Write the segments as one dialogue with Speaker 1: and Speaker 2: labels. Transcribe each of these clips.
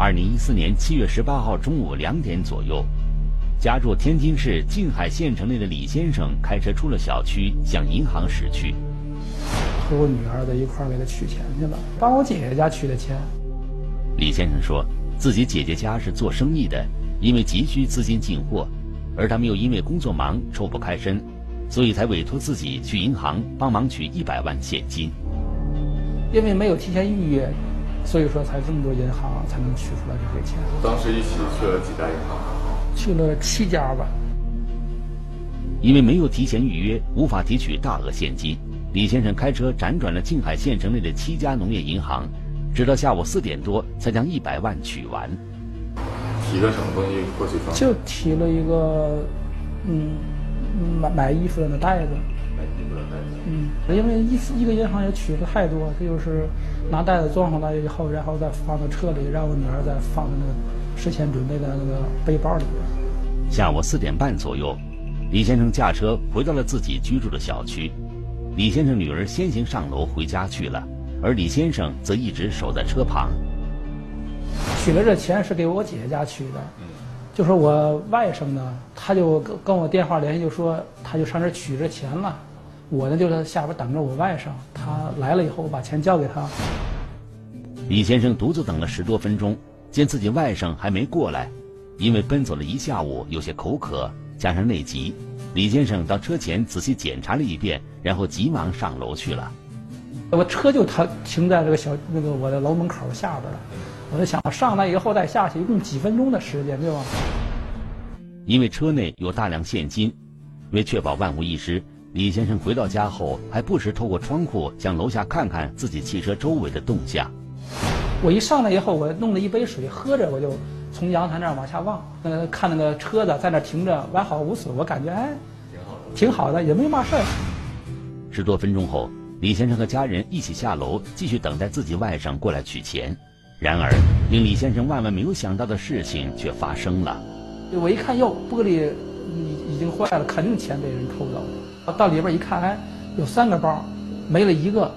Speaker 1: 二零一四年七月十八号中午两点左右，家住天津市静海县城内的李先生开车出了小区，向银行驶去。
Speaker 2: 和我女儿在一块儿给她取钱去了，帮我姐姐家取的钱。
Speaker 1: 李先生说自己姐姐家是做生意的，因为急需资金进货，而他们又因为工作忙抽不开身，所以才委托自己去银行帮忙取一百万现金。
Speaker 2: 因为没有提前预约，所以说才这么多银行才能取出来这些钱。
Speaker 3: 当时一起去了几家银行？
Speaker 2: 去了七家吧。
Speaker 1: 因为没有提前预约，无法提取大额现金。李先生开车辗转了静海县城内的七家农业银行，直到下午四点多才将一百万取完。
Speaker 3: 提了什么东西过去装？
Speaker 2: 就提了一个，嗯，买买衣服的那袋子。嗯，因为一次一个银行也取的太多，他就是拿袋子装上来以后，然后再放到车里，让我女儿再放在那个事先准备的那个背包里边。
Speaker 1: 下午四点半左右，李先生驾车回到了自己居住的小区。李先生女儿先行上楼回家去了，而李先生则一直守在车旁。
Speaker 2: 取了这钱是给我姐姐家取的，就说我外甥呢，他就跟跟我电话联系，就说他就上这取这钱了。我呢就在下边等着我外甥，他来了以后我把钱交给他。
Speaker 1: 李先生独自等了十多分钟，见自己外甥还没过来，因为奔走了一下午，有些口渴，加上内急。李先生到车前仔细检查了一遍，然后急忙上楼去了。
Speaker 2: 我车就停停在这个小那个我的楼门口下边了。我就想上来以后再下去，一共几分钟的时间，对吧？
Speaker 1: 因为车内有大量现金，为确保万无一失，李先生回到家后还不时透过窗户向楼下看看自己汽车周围的动向。
Speaker 2: 我一上来以后，我弄了一杯水喝着，我就。从阳台那儿往下望，呃，看那个车子在那停着，完好无损，我感觉哎，挺好的，挺好的，也没嘛事儿。
Speaker 1: 十多分钟后，李先生和家人一起下楼，继续等待自己外甥过来取钱。然而，令李先生万万没有想到的事情却发生了。
Speaker 2: 我一看，哟，玻璃已已经坏了，肯定钱被人偷走了。到里边一看，哎，有三个包，没了一个，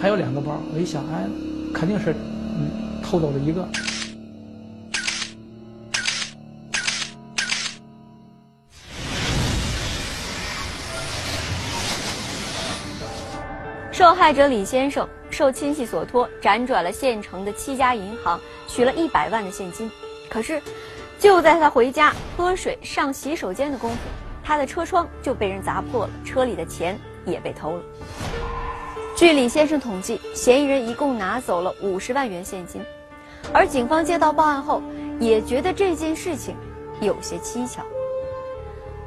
Speaker 2: 还有两个包。我一想，哎，肯定是嗯偷走了一个。
Speaker 4: 受害者李先生受亲戚所托，辗转了县城的七家银行，取了一百万的现金。可是，就在他回家喝水、上洗手间的功夫，他的车窗就被人砸破了，车里的钱也被偷了。据李先生统计，嫌疑人一共拿走了五十万元现金。而警方接到报案后，也觉得这件事情有些蹊跷。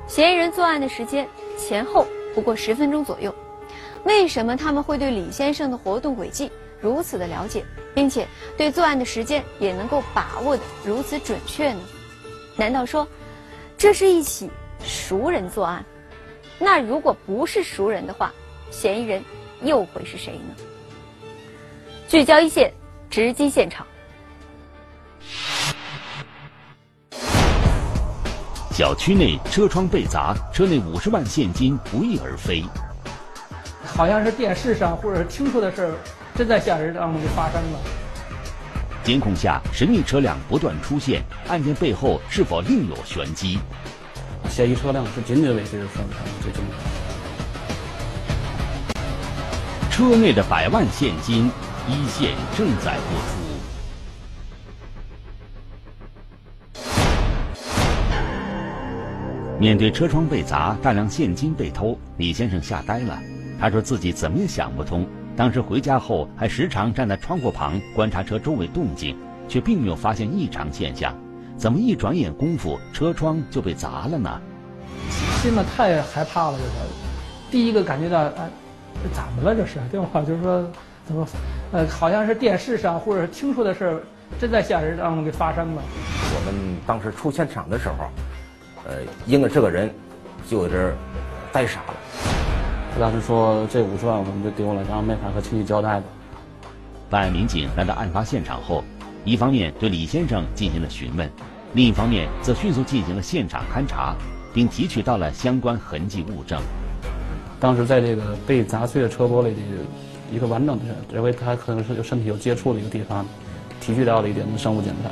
Speaker 4: 嫌疑人作案的时间前后不过十分钟左右。为什么他们会对李先生的活动轨迹如此的了解，并且对作案的时间也能够把握的如此准确呢？难道说，这是一起熟人作案？那如果不是熟人的话，嫌疑人又会是谁呢？聚焦一线，直击现场。
Speaker 1: 小区内车窗被砸，车内五十万现金不翼而飞。
Speaker 2: 好像是电视上或者是听说的事儿，真在现实当中就发生了。
Speaker 1: 监控下，神秘车辆不断出现，案件背后是否另有玄机？
Speaker 5: 嫌疑车辆是仅仅为这个犯罪最重
Speaker 1: 要。车内的百万现金，一线正在播出。面对车窗被砸，大量现金被偷，李先生吓呆了。他说自己怎么也想不通，当时回家后还时常站在窗户旁观察车周围动静，却并没有发现异常现象，怎么一转眼功夫车窗就被砸了呢？
Speaker 2: 心里太害怕了，这是第一个感觉到，哎，这怎么了？这是对吧？就是说，怎么，呃，好像是电视上或者是听说的事儿，真在现实当中给发生了。
Speaker 6: 我们当时出现场的时候，呃，因为这个人就有点呆傻了。
Speaker 5: 当时说这五十万我们就丢了，然后没法和亲戚交代的。
Speaker 1: 办案民警来到案发现场后，一方面对李先生进行了询问，另一方面则迅速进行了现场勘查，并提取到了相关痕迹物证。
Speaker 5: 当时在这个被砸碎的车玻璃的一个完整的，认为他可能是有身体有接触的一个地方，提取到了一点的生物检材。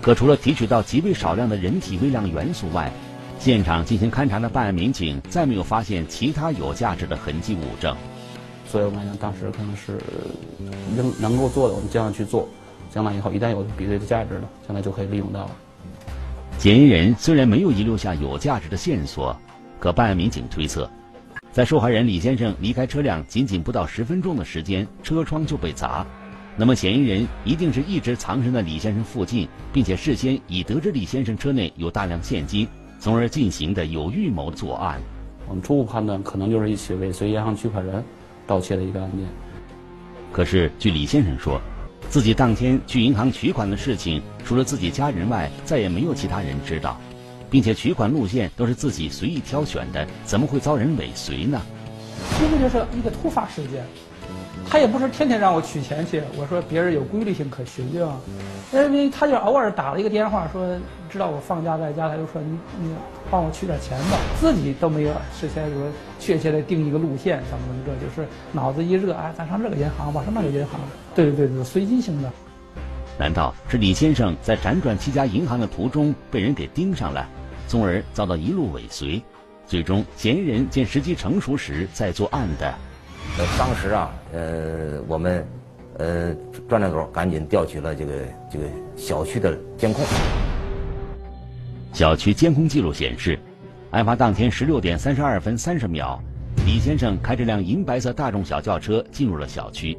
Speaker 1: 可除了提取到极为少量的人体微量元素外，现场进行勘查的办案民警再没有发现其他有价值的痕迹物证。
Speaker 5: 所以我们当时可能是能能够做的，我们尽量去做。将来以后一旦有比对的价值了，将来就可以利用到了。
Speaker 1: 嫌疑人虽然没有遗留下有价值的线索，可办案民警推测，在受害人李先生离开车辆仅仅不到十分钟的时间，车窗就被砸。那么嫌疑人一定是一直藏身在李先生附近，并且事先已得知李先生车内有大量现金，从而进行的有预谋作案。
Speaker 5: 我们初步判断，可能就是一起尾随银行取款人盗窃的一个案件。
Speaker 1: 可是据李先生说，自己当天去银行取款的事情，除了自己家人外，再也没有其他人知道，并且取款路线都是自己随意挑选的，怎么会遭人尾随呢？
Speaker 2: 因为这是一个突发事件。他也不是天天让我取钱去，我说别人有规律性可循，对吧？因为他就偶尔打了一个电话，说知道我放假在家，他就说你你帮我取点钱吧，自己都没有事先说确切的定一个路线，怎么怎么着，就是脑子一热，哎，咱上这个银行吧，上那个银行，对对对，随机性的。
Speaker 1: 难道是李先生在辗转七家银行的途中被人给盯上了，从而遭到一路尾随，最终嫌疑人见时机成熟时再作案的？
Speaker 6: 呃，当时啊，呃，我们，呃，专案组赶紧调取了这个这个小区的监控。
Speaker 1: 小区监控记录显示，案发当天十六点三十二分三十秒，李先生开着辆银白色大众小轿车进入了小区，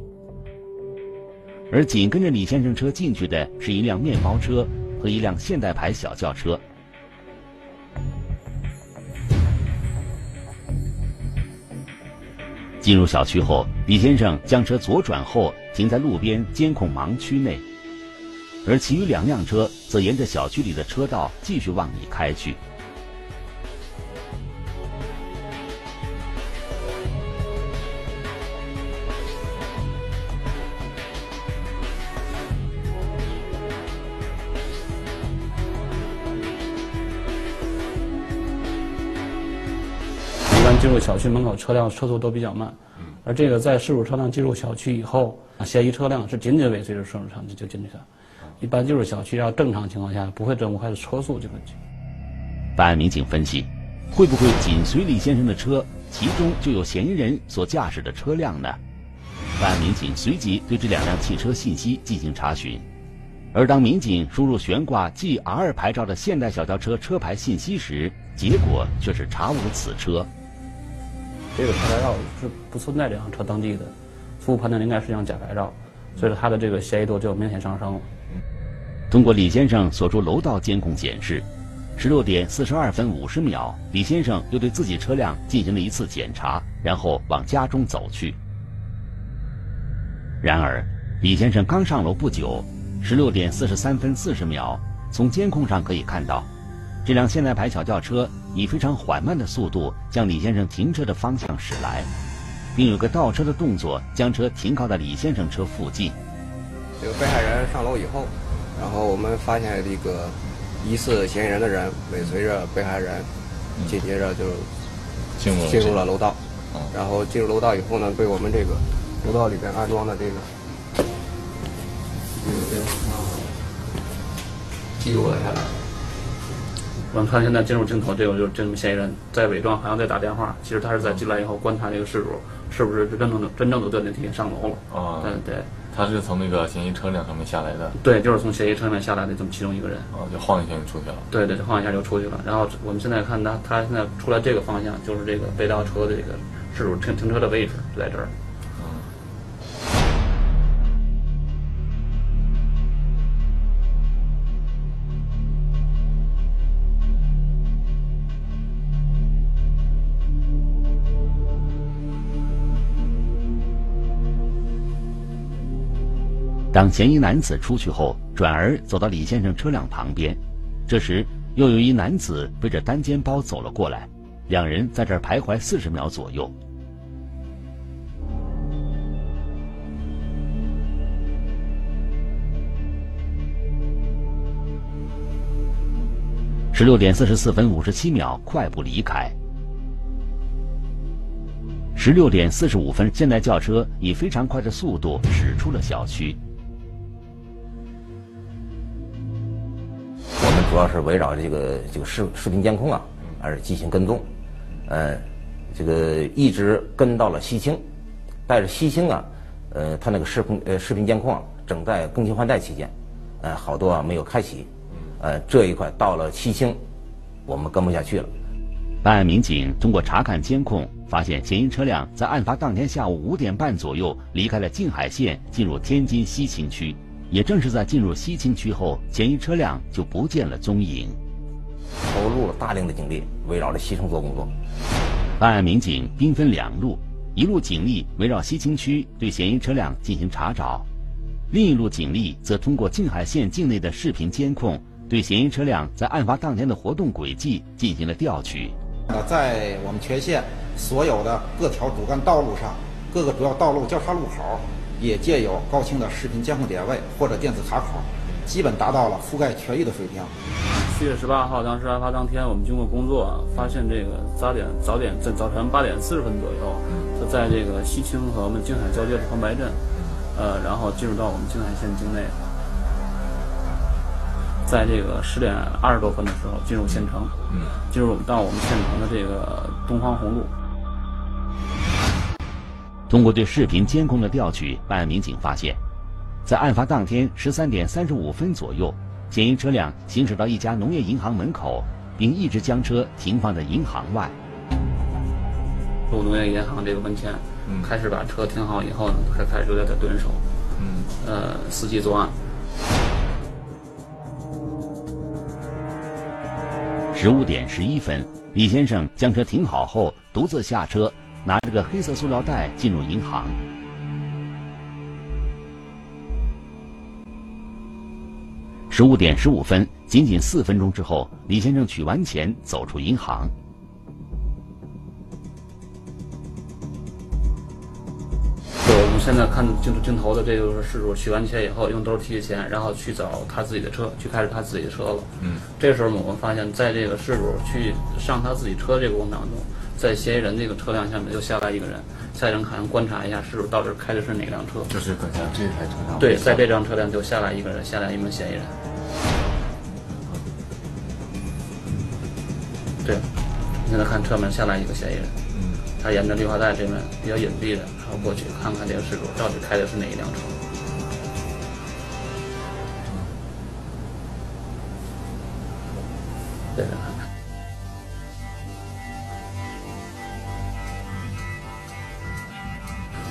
Speaker 1: 而紧跟着李先生车进去的是一辆面包车和一辆现代牌小轿车。进入小区后，李先生将车左转后停在路边监控盲区内，而其余两辆车则沿着小区里的车道继续往里开去。
Speaker 5: 小区门口，车辆车速都比较慢，而这个在事主车辆进入小区以后，嫌疑车辆是紧紧尾随着事主车就进去了。一般进入小区要正常情况下不会这么快的车速就进去。
Speaker 1: 办案民警分析，会不会紧随李先生的车，其中就有嫌疑人所驾驶的车辆呢？办案民警随即对这两辆汽车信息进行查询，而当民警输入悬挂 G R 牌照的现代小轿车车牌信息时，结果却是查无此车。
Speaker 5: 这个车牌照是不存在这辆车登记的，初步判断应该是辆假牌照，所以说他的这个嫌疑度就明显上升了。
Speaker 1: 通过李先生所住楼道监控显示，十六点四十二分五十秒，李先生又对自己车辆进行了一次检查，然后往家中走去。然而，李先生刚上楼不久，十六点四十三分四十秒，从监控上可以看到。这辆现代牌小轿车以非常缓慢的速度向李先生停车的方向驶来，并有个倒车的动作，将车停靠在李先生车附近。
Speaker 7: 这个被害人上楼以后，然后我们发现这个疑似嫌疑人的人尾随着被害人，紧接着就
Speaker 3: 进入
Speaker 7: 进入了楼道。然后进入楼道以后呢，被我们这个楼道里边安装的这个记录了下来。
Speaker 5: 我们看现在进入镜头，这个就是这名嫌疑人在伪装，好像在打电话。其实他是在进来以后观察这个事主是不是真正的真正的坐电梯上楼了。
Speaker 3: 啊，
Speaker 5: 对对。
Speaker 3: 他是从那个嫌疑车辆上面下来的。
Speaker 5: 对，就是从嫌疑车辆下来的这么其中一个人。
Speaker 3: 哦，就晃一下就出去了。
Speaker 5: 对对，晃一下就出去了。然后我们现在看他，他现在出来这个方向，就是这个被盗车的这个事主停停车的位置就在这儿。
Speaker 1: 当嫌疑男子出去后，转而走到李先生车辆旁边，这时又有一男子背着单肩包走了过来，两人在这儿徘徊四十秒左右。十六点四十四分五十七秒，快步离开。十六点四十五分，现代轿车以非常快的速度驶出了小区。
Speaker 6: 主要是围绕这个这个视视频监控啊，而进行跟踪，呃，这个一直跟到了西青，但是西青啊，呃，他那个视频呃视频监控啊，正在更新换代期间，呃，好多啊没有开启，呃，这一块到了西青，我们跟不下去了。
Speaker 1: 办案民警通过查看监控，发现嫌疑车辆在案发当天下午五点半左右离开了静海县，进入天津西青区。也正是在进入西青区后，嫌疑车辆就不见了踪影。
Speaker 6: 投入了大量的警力，围绕着西城做工作。
Speaker 1: 办案民警兵分两路，一路警力围绕西青区对嫌疑车辆进行查找，另一路警力则通过静海县境内的视频监控，对嫌疑车辆在案发当天的活动轨迹进行了调取。
Speaker 8: 在我们全县所有的各条主干道路上，各个主要道路交叉路口。也借有高清的视频监控点位或者电子卡口，基本达到了覆盖全域的水平。
Speaker 5: 七月十八号，当时案发当天，我们经过工作，发现这个早点早点在早晨八点四十分左右，就在这个西青和我们静海交界的黄白镇，呃，然后进入到我们静海县境内，在这个十点二十多分的时候进入县城，进入到我们县城的这个东方红路。
Speaker 1: 通过对视频监控的调取，办案民警发现，在案发当天十三点三十五分左右，嫌疑车辆行驶到一家农业银行门口，并一直将车停放在银行外。
Speaker 5: 入农业银行这个门前，开始把车停好以后呢，才开始就在这蹲守。嗯，呃，伺机作案。
Speaker 1: 十五点十一分，李先生将车停好后，独自下车。个黑色塑料袋进入银行。十五点十五分，仅仅四分钟之后，李先生取完钱走出银行。
Speaker 5: 对，我们现在看镜头镜头的这就是事主取完钱以后，用兜提着钱，然后去找他自己的车，去开着他自己的车了。嗯，这时候我们发现，在这个事主去上他自己车这个过程当中。在嫌疑人这个车辆下面又下来一个人，下人可能观察一下，是不是到底开的是哪辆车？
Speaker 3: 就是刚才这台车辆。
Speaker 5: 对，在这辆车辆就下来一个人，下来一名嫌疑人。对，你现在看车门下来一个嫌疑人。嗯。他沿着绿化带这边比较隐蔽的，然后过去看看这个事主到底开的是哪一辆车。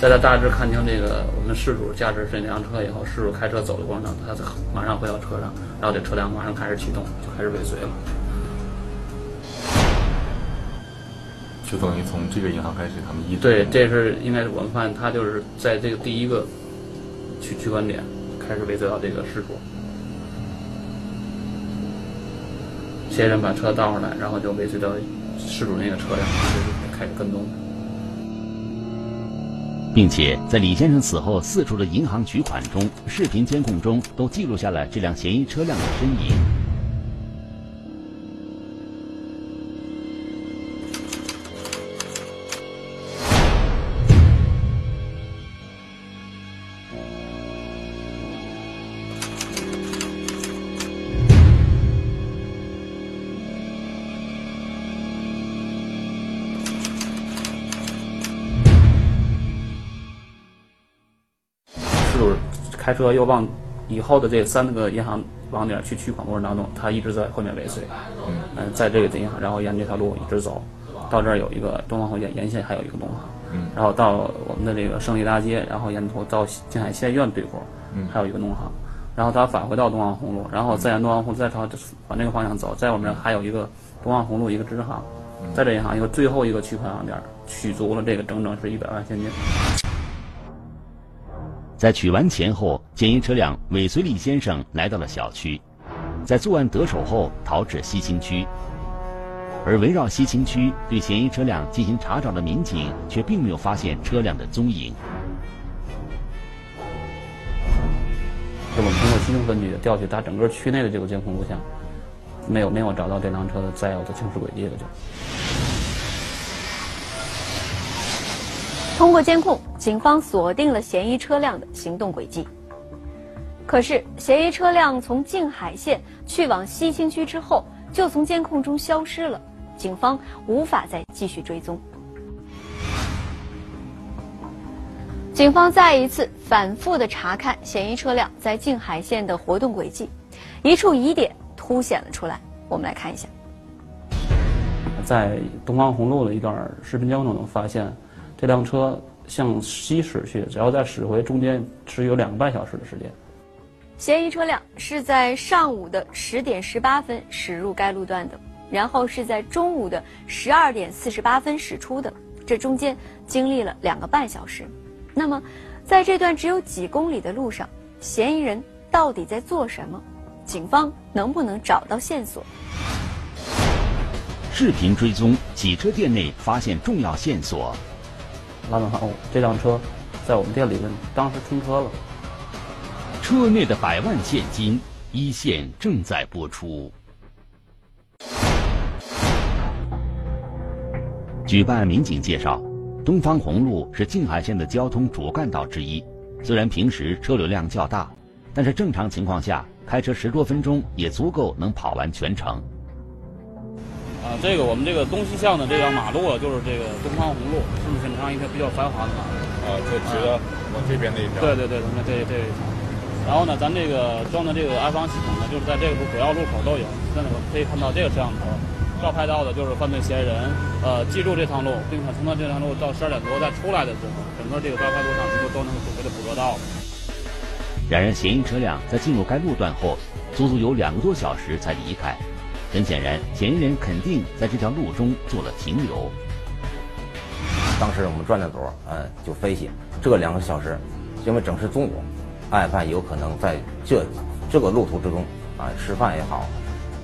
Speaker 5: 在他大致看清这个我们事主驾驶这辆车以后，事主开车走的过程中，他马上回到车上，然后这车辆马上开始启动，就开始尾随了。
Speaker 3: 就等于从这个银行开始，他们一
Speaker 5: 对，这是应该是我们发现他就是在这个第一个取取款点开始尾随到这个事主，嫌疑人把车倒上来，然后就尾随到事主那个车辆，开始跟踪。
Speaker 1: 并且在李先生死后四处的银行取款中，视频监控中都记录下了这辆嫌疑车辆的身影。
Speaker 5: 开车又往以后的这三个银行网点去取款过程当中，他一直在后面尾随。嗯，在这个银行，然后沿这条路一直走，到这儿有一个东方红沿沿线还有一个东行。嗯，然后到我们的这个胜利大街，然后沿途到静海县医院对过，嗯，还有一个农行。然后他返回到东方红路，然后再沿东方红再朝往这个方向走，在我们这儿还有一个东方红路一个支行，在这银行一个最后一个取款网点取足了这个整整是一百万现金。
Speaker 1: 在取完钱后，嫌疑车辆尾随李先生来到了小区，在作案得手后逃至西青区，而围绕西青区对嫌疑车辆进行查找的民警却并没有发现车辆的踪影。
Speaker 5: 我们通过西青分局调取它整个区内的这个监控录像，没有没有找到这辆车的再有的行驶轨迹了就。
Speaker 4: 通过监控，警方锁定了嫌疑车辆的行动轨迹。可是嫌疑车辆从静海县去往西青区之后，就从监控中消失了，警方无法再继续追踪。警方再一次反复的查看嫌疑车辆在静海县的活动轨迹，一处疑点凸显了出来。我们来看一下，
Speaker 5: 在东方红路的一段视频监控中发现，这辆车向西驶去，只要在驶回中间是有两个半小时的时间。
Speaker 4: 嫌疑车辆是在上午的十点十八分驶入该路段的，然后是在中午的十二点四十八分驶出的，这中间经历了两个半小时。那么，在这段只有几公里的路上，嫌疑人到底在做什么？警方能不能找到线索？
Speaker 1: 视频追踪，洗车店内发现重要线索。
Speaker 5: 老板看哦，这辆车在我们店里面当时停车了。
Speaker 1: 车内的百万现金，一线正在播出。举办民警介绍。东方红路是静海县的交通主干道之一，虽然平时车流量较大，但是正常情况下开车十多分钟也足够能跑完全程。
Speaker 5: 啊，这个我们这个东西向的这条马路就是这个东方红路，是不是很长一条比较繁华的马路？
Speaker 3: 啊，就直着往这边那一条。
Speaker 5: 对对对，那这这一条。然后呢，咱这个装的这个安防系统呢，就是在这个主要路口都有。现在我们可以看到这个摄像头。照拍到的就是犯罪嫌疑人，呃，记住这趟路，并且从他这趟路到十二点多再出来的时候，整个这个照拍路上都都能准确的捕捉到。
Speaker 1: 然而，嫌疑车辆在进入该路段后，足足有两个多小时才离开。很显然，嫌疑人肯定在这条路中做了停留。
Speaker 6: 当时我们专案组，嗯，就分析这两个小时，因为正是中午，案犯有可能在这这个路途之中，啊，吃饭也好。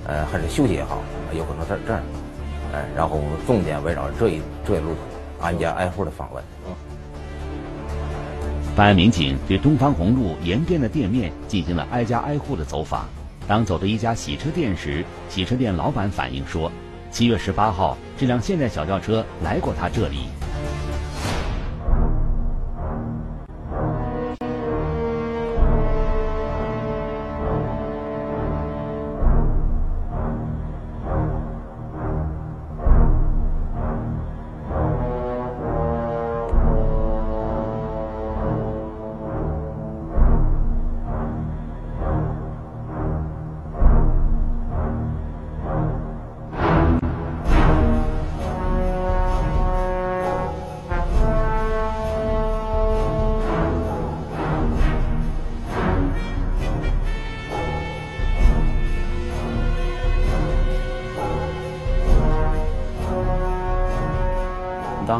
Speaker 6: 呃，还是休息也好，有可能在这儿，哎，然后我们重点围绕这一这一路途挨家挨户的访问。
Speaker 1: 办案民警对东方红路沿边的店面进行了挨家挨户的走访。当走到一家洗车店时，洗车店老板反映说，七月十八号这辆现代小轿车来过他这里。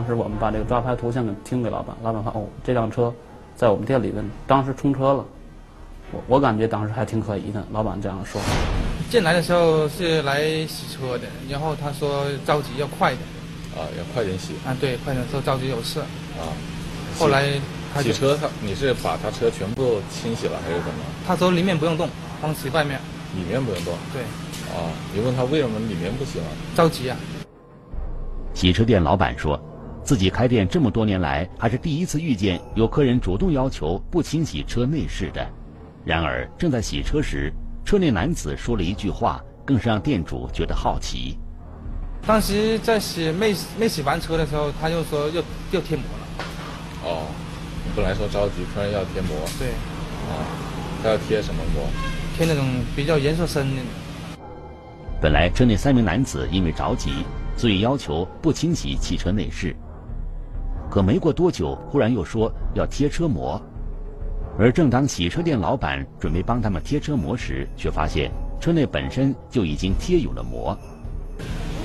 Speaker 5: 时我们把这个抓拍图像给听给老板，老板看哦，这辆车在我们店里边当时冲车了，我我感觉当时还挺可疑的。老板这样说。
Speaker 9: 进来的时候是来洗车的，然后他说着急要快点。
Speaker 3: 啊，要快点洗。
Speaker 9: 啊，对，快点说着急有事。
Speaker 3: 啊。
Speaker 9: 后来他
Speaker 3: 洗车，他你是把他车全部清洗了还是怎么？
Speaker 9: 他说里面不用动，光洗外面。
Speaker 3: 里面不用动。
Speaker 9: 对。
Speaker 3: 啊，你问他为什么里面不洗了？
Speaker 9: 着急啊。
Speaker 1: 洗车店老板说。自己开店这么多年来，还是第一次遇见有客人主动要求不清洗车内饰的。然而，正在洗车时，车内男子说了一句话，更是让店主觉得好奇。
Speaker 9: 当时在洗没没洗完车的时候，他就说要要贴膜了。
Speaker 3: 哦，本来说着急，突然要贴膜。
Speaker 9: 对。
Speaker 3: 啊，他要贴什么膜？
Speaker 9: 贴那种比较颜色深的。
Speaker 1: 本来车内三名男子因为着急，所以要求不清洗汽车内饰。可没过多久，忽然又说要贴车膜，而正当洗车店老板准备帮他们贴车膜时，却发现车内本身就已经贴有了膜。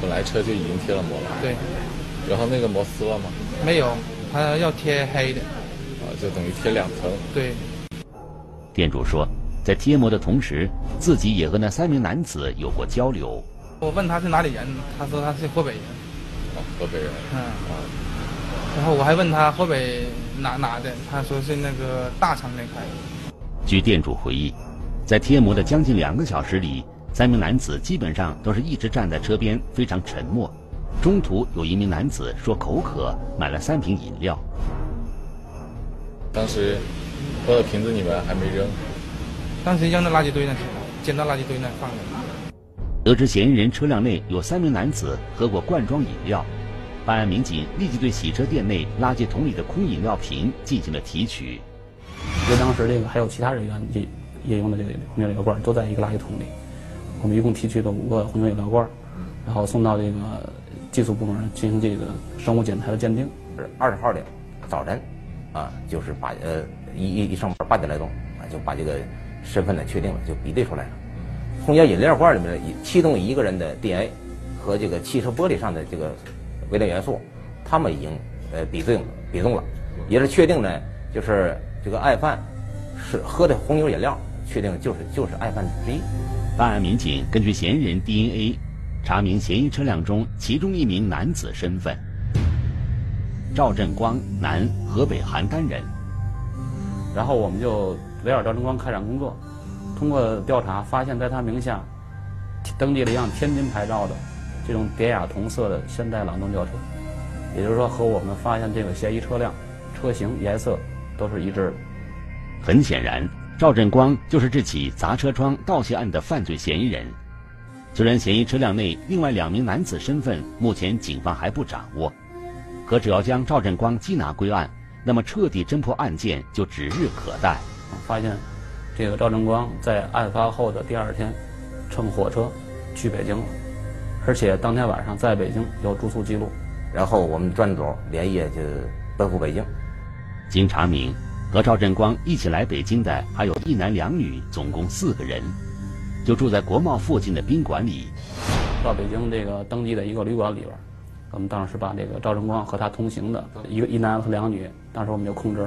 Speaker 3: 本来车就已经贴了膜了。
Speaker 9: 对。
Speaker 3: 然后那个膜撕了吗？
Speaker 9: 没有，他要贴黑的。
Speaker 3: 啊，就等于贴两层。
Speaker 9: 对。
Speaker 1: 店主说，在贴膜的同时，自己也和那三名男子有过交流。
Speaker 9: 我问他是哪里人，他说他是河北人。
Speaker 3: 哦，河北人。
Speaker 9: 嗯。啊。然后我还问他河北哪哪的，他说是那个大厂那块。
Speaker 1: 据店主回忆，在贴膜的将近两个小时里，三名男子基本上都是一直站在车边，非常沉默。中途有一名男子说口渴，买了三瓶饮料。
Speaker 3: 当时喝的瓶子你们还没扔？
Speaker 9: 当时扔到垃圾堆那去了，捡到垃圾堆那放的。
Speaker 1: 得知嫌疑人车辆内有三名男子喝过罐装饮料，办案民警立即对洗车店内垃圾桶里的空饮料瓶进行了提取。
Speaker 5: 因为当时这个还有其他人员也也用的这个红酒饮料罐都在一个垃圾桶里，我们一共提取了五个红酒饮料罐，然后送到这个技术部门进行这个生物检材的鉴定。
Speaker 6: 是二十号的早晨，啊，就是把呃一一一上班八点来钟啊，就把这个身份呢确定了，就比对出来了。空酒饮料罐里面其中一个人的 DNA 和这个汽车玻璃上的这个微量元素，他们已经呃比对比中了，也是确定呢，就是这个爱犯是喝的红牛饮料，确定就是就是爱犯之一。
Speaker 1: 办案民警根据嫌疑人 DNA 查明嫌疑车辆中其中一名男子身份。赵振光，男，河北邯郸人。
Speaker 5: 然后我们就围绕赵振光开展工作，通过调查发现，在他名下登记了一辆天津牌照的这种典雅同色的现代朗动轿车，也就是说和我们发现这个嫌疑车辆车型、颜色都是一致的。
Speaker 1: 很显然，赵振光就是这起砸车窗盗窃案的犯罪嫌疑人。虽然嫌疑车辆内另外两名男子身份目前警方还不掌握。可只要将赵振光缉拿归案，那么彻底侦破案件就指日可待。
Speaker 5: 发现，这个赵振光在案发后的第二天，乘火车去北京了，而且当天晚上在北京有住宿记录。
Speaker 6: 然后我们专组连夜就奔赴北京。
Speaker 1: 经查明，和赵振光一起来北京的还有一男两女，总共四个人，就住在国贸附近的宾馆里。
Speaker 5: 到北京这个登记的一个旅馆里边。我们当时把这个赵振光和他同行的一个一男和两女，当时我们就控制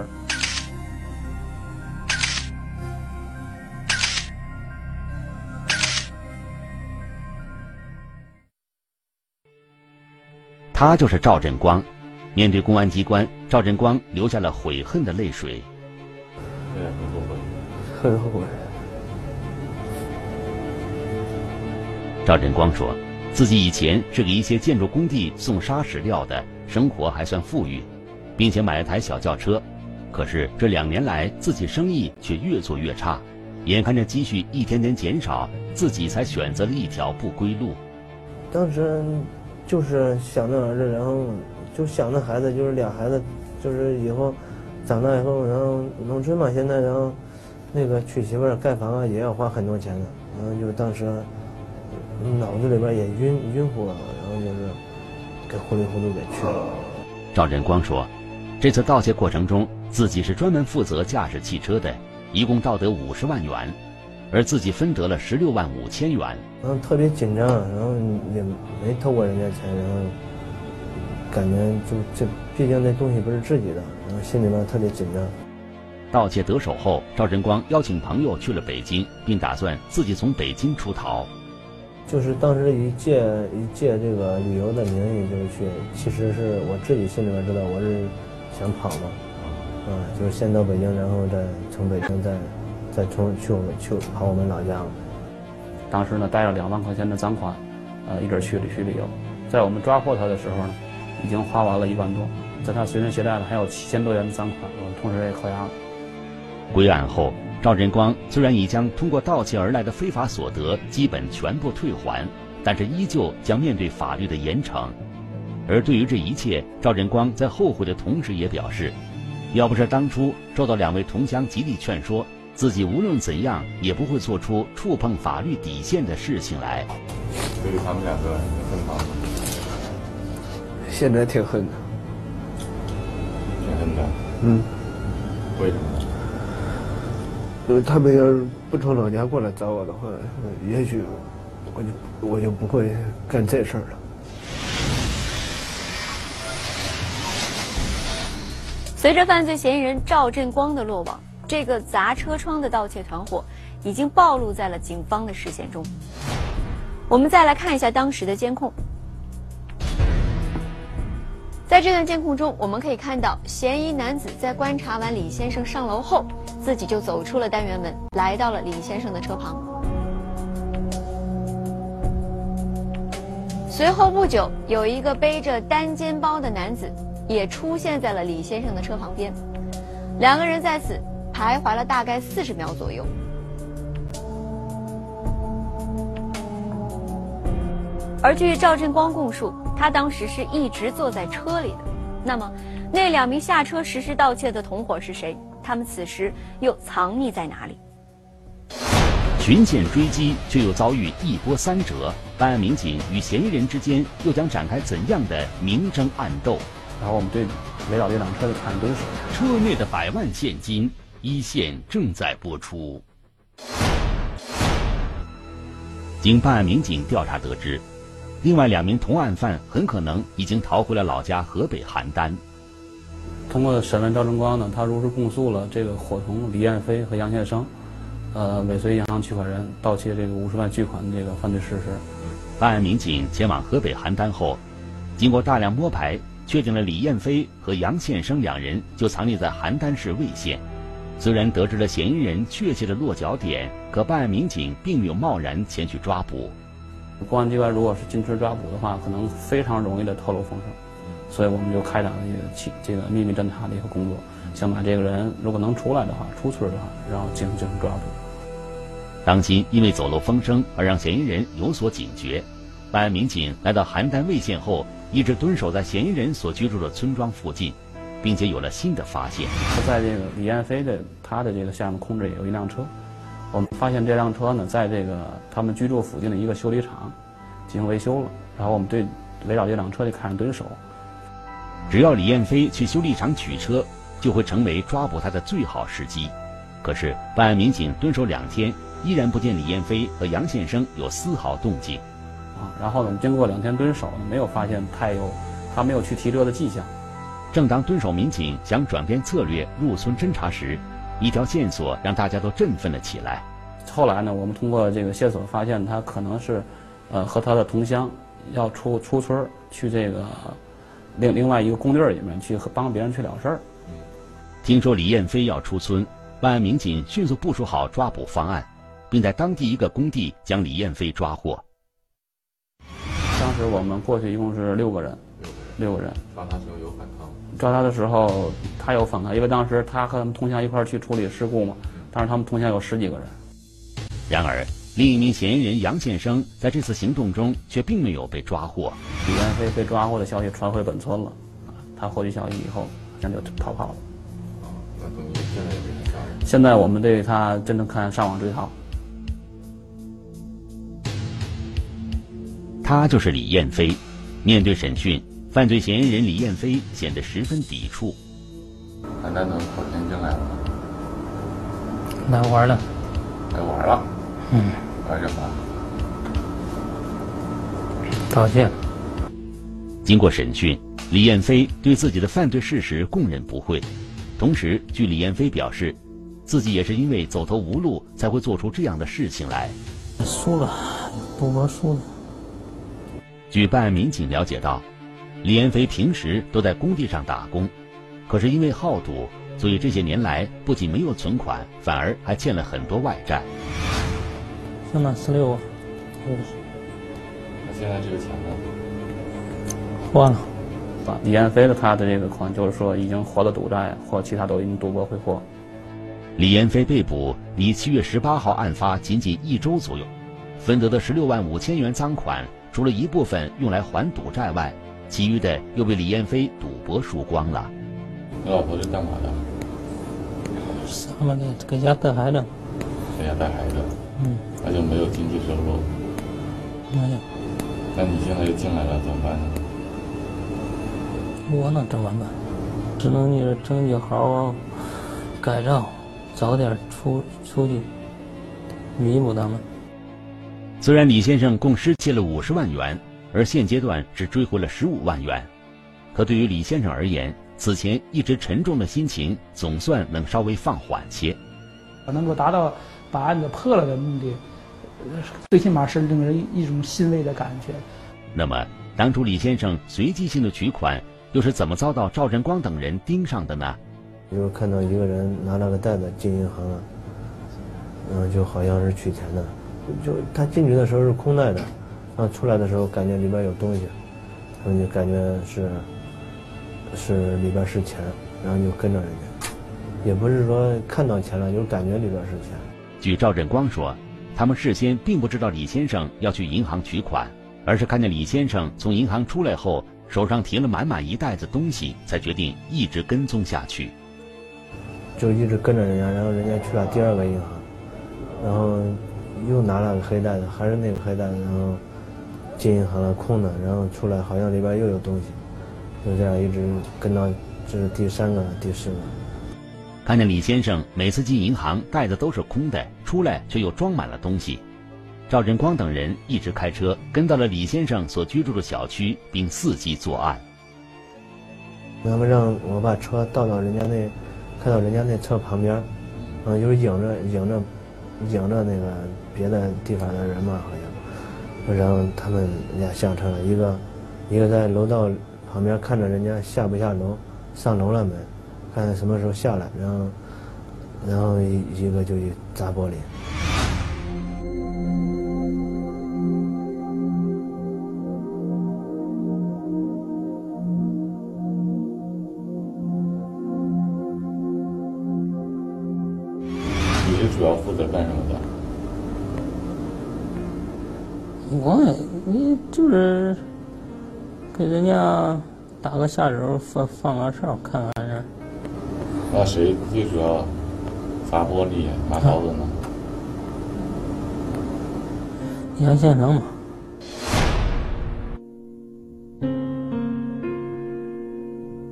Speaker 1: 他就是赵振光。面对公安机关，赵振光流下了悔恨的泪水。
Speaker 3: 对，很后悔，
Speaker 10: 很后悔。
Speaker 1: 赵振光说。自己以前是给一些建筑工地送砂石料的，生活还算富裕，并且买了台小轿车。可是这两年来，自己生意却越做越差，眼看着积蓄一天天减少，自己才选择了一条不归路。
Speaker 10: 当时就是想着儿子，然后就想着孩子，就是俩孩子，就是以后长大以后，然后农村嘛，现在然后那个娶媳妇儿、盖房啊，也要花很多钱的，然后就当时。脑子里边也晕晕乎了，然后就是给糊里糊涂给去了。
Speaker 1: 赵振光说，这次盗窃过程中，自己是专门负责驾驶汽车的，一共盗得五十万元，而自己分得了十六万五千元。
Speaker 10: 然后，特别紧张，然后也没偷过人家钱，然后感觉就这，毕竟那东西不是自己的，然后心里面特别紧张。
Speaker 1: 盗窃得手后，赵振光邀请朋友去了北京，并打算自己从北京出逃。
Speaker 10: 就是当时一借一借这个旅游的名义就是去，其实是我自己心里面知道我是想跑嘛，啊，就是先到北京，然后再从北京再再从去我们去跑我们老家。
Speaker 5: 当时呢带了两万块钱的赃款，呃，一直去旅去旅游。在我们抓获他的时候呢，已经花完了一万多，在他随身携带的还有七千多元的赃款，我们同时也扣押了。
Speaker 1: 归案后。赵振光虽然已将通过盗窃而来的非法所得基本全部退还，但是依旧将面对法律的严惩。而对于这一切，赵振光在后悔的同时也表示，要不是当初受到两位同乡极力劝说，自己无论怎样也不会做出触碰法律底线的事情来。
Speaker 3: 对于他们两个恨吗？
Speaker 10: 现在挺恨的。
Speaker 3: 挺恨的。
Speaker 10: 嗯。
Speaker 3: 为什么？
Speaker 10: 他们要是不从老家过来找我的话，也许我就我就不会干这事儿了。
Speaker 4: 随着犯罪嫌疑人赵振光的落网，这个砸车窗的盗窃团伙已经暴露在了警方的视线中。我们再来看一下当时的监控。在这段监控中，我们可以看到，嫌疑男子在观察完李先生上楼后，自己就走出了单元门，来到了李先生的车旁。随后不久，有一个背着单肩包的男子也出现在了李先生的车旁边，两个人在此徘徊了大概四十秒左右。而据赵振光供述，他当时是一直坐在车里的。那么，那两名下车实施盗窃的同伙是谁？他们此时又藏匿在哪里？
Speaker 1: 巡线追击却又遭遇一波三折，办案民警与嫌疑人之间又将展开怎样的明争暗斗？
Speaker 5: 然后我们对围绕这辆车的探蹲，
Speaker 1: 车内的百万现金一线正在播出。经办案民警调查得知，另外两名同案犯很可能已经逃回了老家河北邯郸。
Speaker 5: 通过审问赵正光呢，他如实供述了这个伙同李艳飞和杨先生，呃，尾随银行取款人盗窃这个五十万巨款的这个犯罪事实。
Speaker 1: 办案民警前往河北邯郸后，经过大量摸排，确定了李艳飞和杨宪生两人就藏匿在邯郸市魏县。虽然得知了嫌疑人确切的落脚点，可办案民警并没有贸然前去抓捕。
Speaker 5: 公安机关如果是进村抓捕的话，可能非常容易的透露风声，所以我们就开展了一个起这个秘密侦查的一个工作，想把这个人如果能出来的话，出村的话，然后进行进行抓捕。
Speaker 1: 当心因为走漏风声而让嫌疑人有所警觉，办案民警来到邯郸魏县后，一直蹲守在嫌疑人所居住的村庄附近。并且有了新的发现。
Speaker 5: 在这个李彦飞的他的这个项目控制也有一辆车，我们发现这辆车呢，在这个他们居住附近的一个修理厂进行维修了。然后我们对围绕这辆车就开始蹲守。
Speaker 1: 只要李彦飞去修理厂取车，就会成为抓捕他的最好时机。可是办案民警蹲守两天，依然不见李彦飞和杨先生有丝毫动静。
Speaker 5: 啊，然后呢，经过两天蹲守呢，没有发现他有他没有去提车的迹象。
Speaker 1: 正当蹲守民警想转变策略入村侦查时，一条线索让大家都振奋了起来。
Speaker 5: 后来呢，我们通过这个线索发现，他可能是，呃，和他的同乡要出出村去这个另另外一个工地里面去帮别人去了事儿。
Speaker 1: 听说李艳飞要出村，办案民警迅速部署好抓捕方案，并在当地一个工地将李艳飞抓获。
Speaker 5: 当时我们过去一共是六个人，六个人。
Speaker 3: 抓他时候有反抗。
Speaker 5: 抓他的时候，他有反抗，因为当时他和他们同乡一块去处理事故嘛。当时他们同乡有十几个人。
Speaker 1: 然而，另一名嫌疑人杨建生在这次行动中却并没有被抓获。
Speaker 5: 李元飞被抓获的消息传回本村了，他获取消息以后，好像就逃跑了。
Speaker 3: 那等于现在也被人抓了。
Speaker 5: 现在我们对他真正看上网追逃。
Speaker 1: 他就是李艳飞，面对审讯。犯罪嫌疑人李艳飞显得十分抵触。
Speaker 3: 邯郸能跑天津来了？
Speaker 2: 来玩了。
Speaker 3: 来玩了。
Speaker 2: 嗯。
Speaker 3: 玩什么？
Speaker 2: 道歉。
Speaker 1: 经过审讯，李艳飞对自己的犯罪事实供认不讳。同时，据李艳飞表示，自己也是因为走投无路才会做出这样的事情来。
Speaker 10: 输了，赌博输了。
Speaker 1: 据办案民警了解到。李彦飞平时都在工地上打工，可是因为好赌，所以这些年来不仅没有存款，反而还欠了很多外债。
Speaker 10: 行了，十六，
Speaker 3: 那现在这个钱呢？
Speaker 10: 花了。
Speaker 5: 李彦飞的他的这个款，就是说已经还了赌债，或其他都已经赌博挥霍。
Speaker 1: 李彦飞被捕离七月十八号案发仅仅一周左右，分得的十六万五千元赃款，除了一部分用来还赌债外，其余的又被李彦飞赌博输光了。
Speaker 3: 你老婆是干嘛的？
Speaker 10: 上班的，搁家带孩子。
Speaker 3: 在家带孩子。
Speaker 10: 嗯。
Speaker 3: 那就没有经济收入。
Speaker 10: 没有。
Speaker 3: 那你现在又进来了，怎么办呢？
Speaker 10: 我能怎么办？只能你争取好好改造，早点出出去弥补他们。
Speaker 1: 虽然李先生共失窃了五十万元。而现阶段只追回了十五万元，可对于李先生而言，此前一直沉重的心情总算能稍微放缓些。
Speaker 2: 能够达到把案子破了的目的，最起码是令人一种欣慰的感觉。
Speaker 1: 那么，当初李先生随机性的取款，又是怎么遭到赵振光等人盯上的呢？
Speaker 10: 就是看到一个人拿了个袋子进银行了，嗯，就好像是取钱的，就他进去的时候是空袋的。然后出来的时候，感觉里边有东西，他们就感觉是，是里边是钱，然后就跟着人家，也不是说看到钱了，就是感觉里边是钱。
Speaker 1: 据赵振光说，他们事先并不知道李先生要去银行取款，而是看见李先生从银行出来后，手上提了满满一袋子东西，才决定一直跟踪下去。
Speaker 10: 就一直跟着人家，然后人家去了第二个银行，然后又拿了个黑袋子，还是那个黑袋子，然后进银行了空的，然后出来好像里边又有东西，就这样一直跟到这是第三个、第四个。
Speaker 1: 看见李先生每次进银行袋子都是空的，出来却又装满了东西。赵振光等人一直开车跟到了李先生所居住的小区，并伺机作案。
Speaker 10: 他们让我把车倒到人家那。开到人家那车旁边，嗯，就是迎着影着影着那个别的地方的人嘛，好像，然后他们人家下车了，一个一个在楼道旁边看着人家下不下楼，上楼了没，看什么时候下来，然后然后一个就去砸玻璃。
Speaker 3: 你是主要负责干什么的？
Speaker 5: 我你就是给人家打个下手，放放个哨，看看人。
Speaker 3: 那谁最主要砸玻璃、拿刀子呢？
Speaker 5: 杨先生嘛。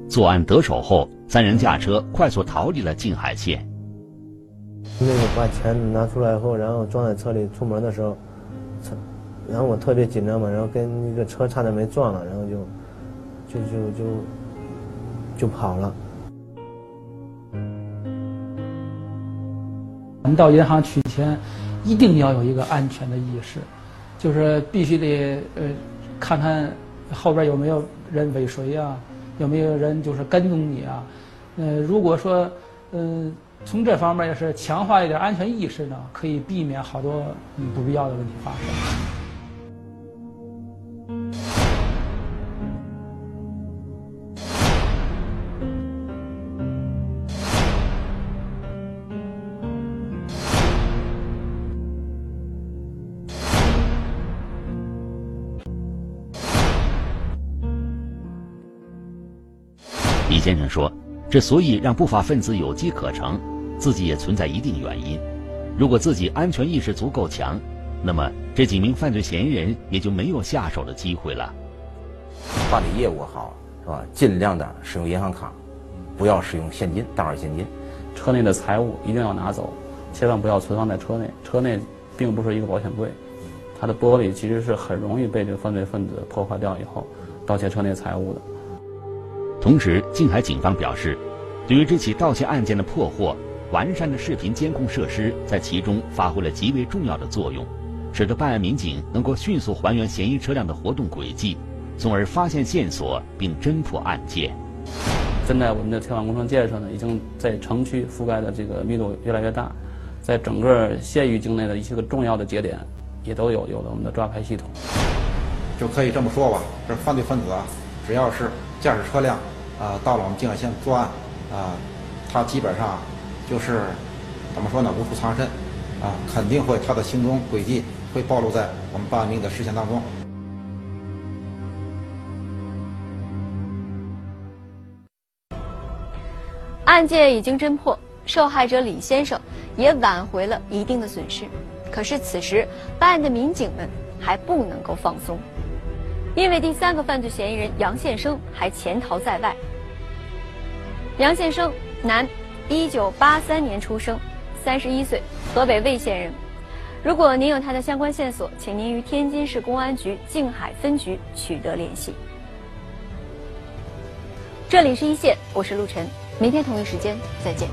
Speaker 1: 作案得手后，三人驾车快速逃离了静海县。
Speaker 10: 那个把钱拿出来以后，然后装在车里出门的时候，车，然后我特别紧张嘛，然后跟一个车差点没撞了，然后就，就就就，就跑了。
Speaker 2: 我们到银行取钱，一定要有一个安全的意识，就是必须得呃，看看后边有没有人尾随啊，有没有人就是跟踪你啊，呃，如果说嗯。从这方面也是强化一点安全意识呢，可以避免好多不必要的问题发生。
Speaker 1: 先生说：“之所以让不法分子有机可乘。”自己也存在一定原因。如果自己安全意识足够强，那么这几名犯罪嫌疑人也就没有下手的机会了。
Speaker 6: 办理业务好是吧？尽量的使用银行卡，不要使用现金，大额现金。
Speaker 5: 车内的财物一定要拿走，千万不要存放在车内。车内并不是一个保险柜，它的玻璃其实是很容易被这个犯罪分子破坏掉以后盗窃车内财物的。
Speaker 1: 同时，静海警方表示，对于这起盗窃案件的破获。完善的视频监控设施在其中发挥了极为重要的作用，使得办案民警能够迅速还原嫌疑车辆的活动轨迹，从而发现线索并侦破案件。
Speaker 5: 现在我们的天网工程建设呢，已经在城区覆盖的这个密度越来越大，在整个县域境内的一些个重要的节点，也都有有了我们的抓拍系统。
Speaker 8: 就可以这么说吧，这犯罪分子啊，只要是驾驶车辆啊到了我们静海县作案啊，他基本上。就是怎么说呢？无处藏身，啊，肯定会他的行踪轨迹会暴露在我们办案民警的视线当中。
Speaker 4: 案件已经侦破，受害者李先生也挽回了一定的损失。可是此时办案的民警们还不能够放松，因为第三个犯罪嫌疑人杨宪生还潜逃在外。杨宪生，男。一九八三年出生，三十一岁，河北魏县人。如果您有他的相关线索，请您与天津市公安局静海分局取得联系。这里是一线，我是陆晨，明天同一时间再见。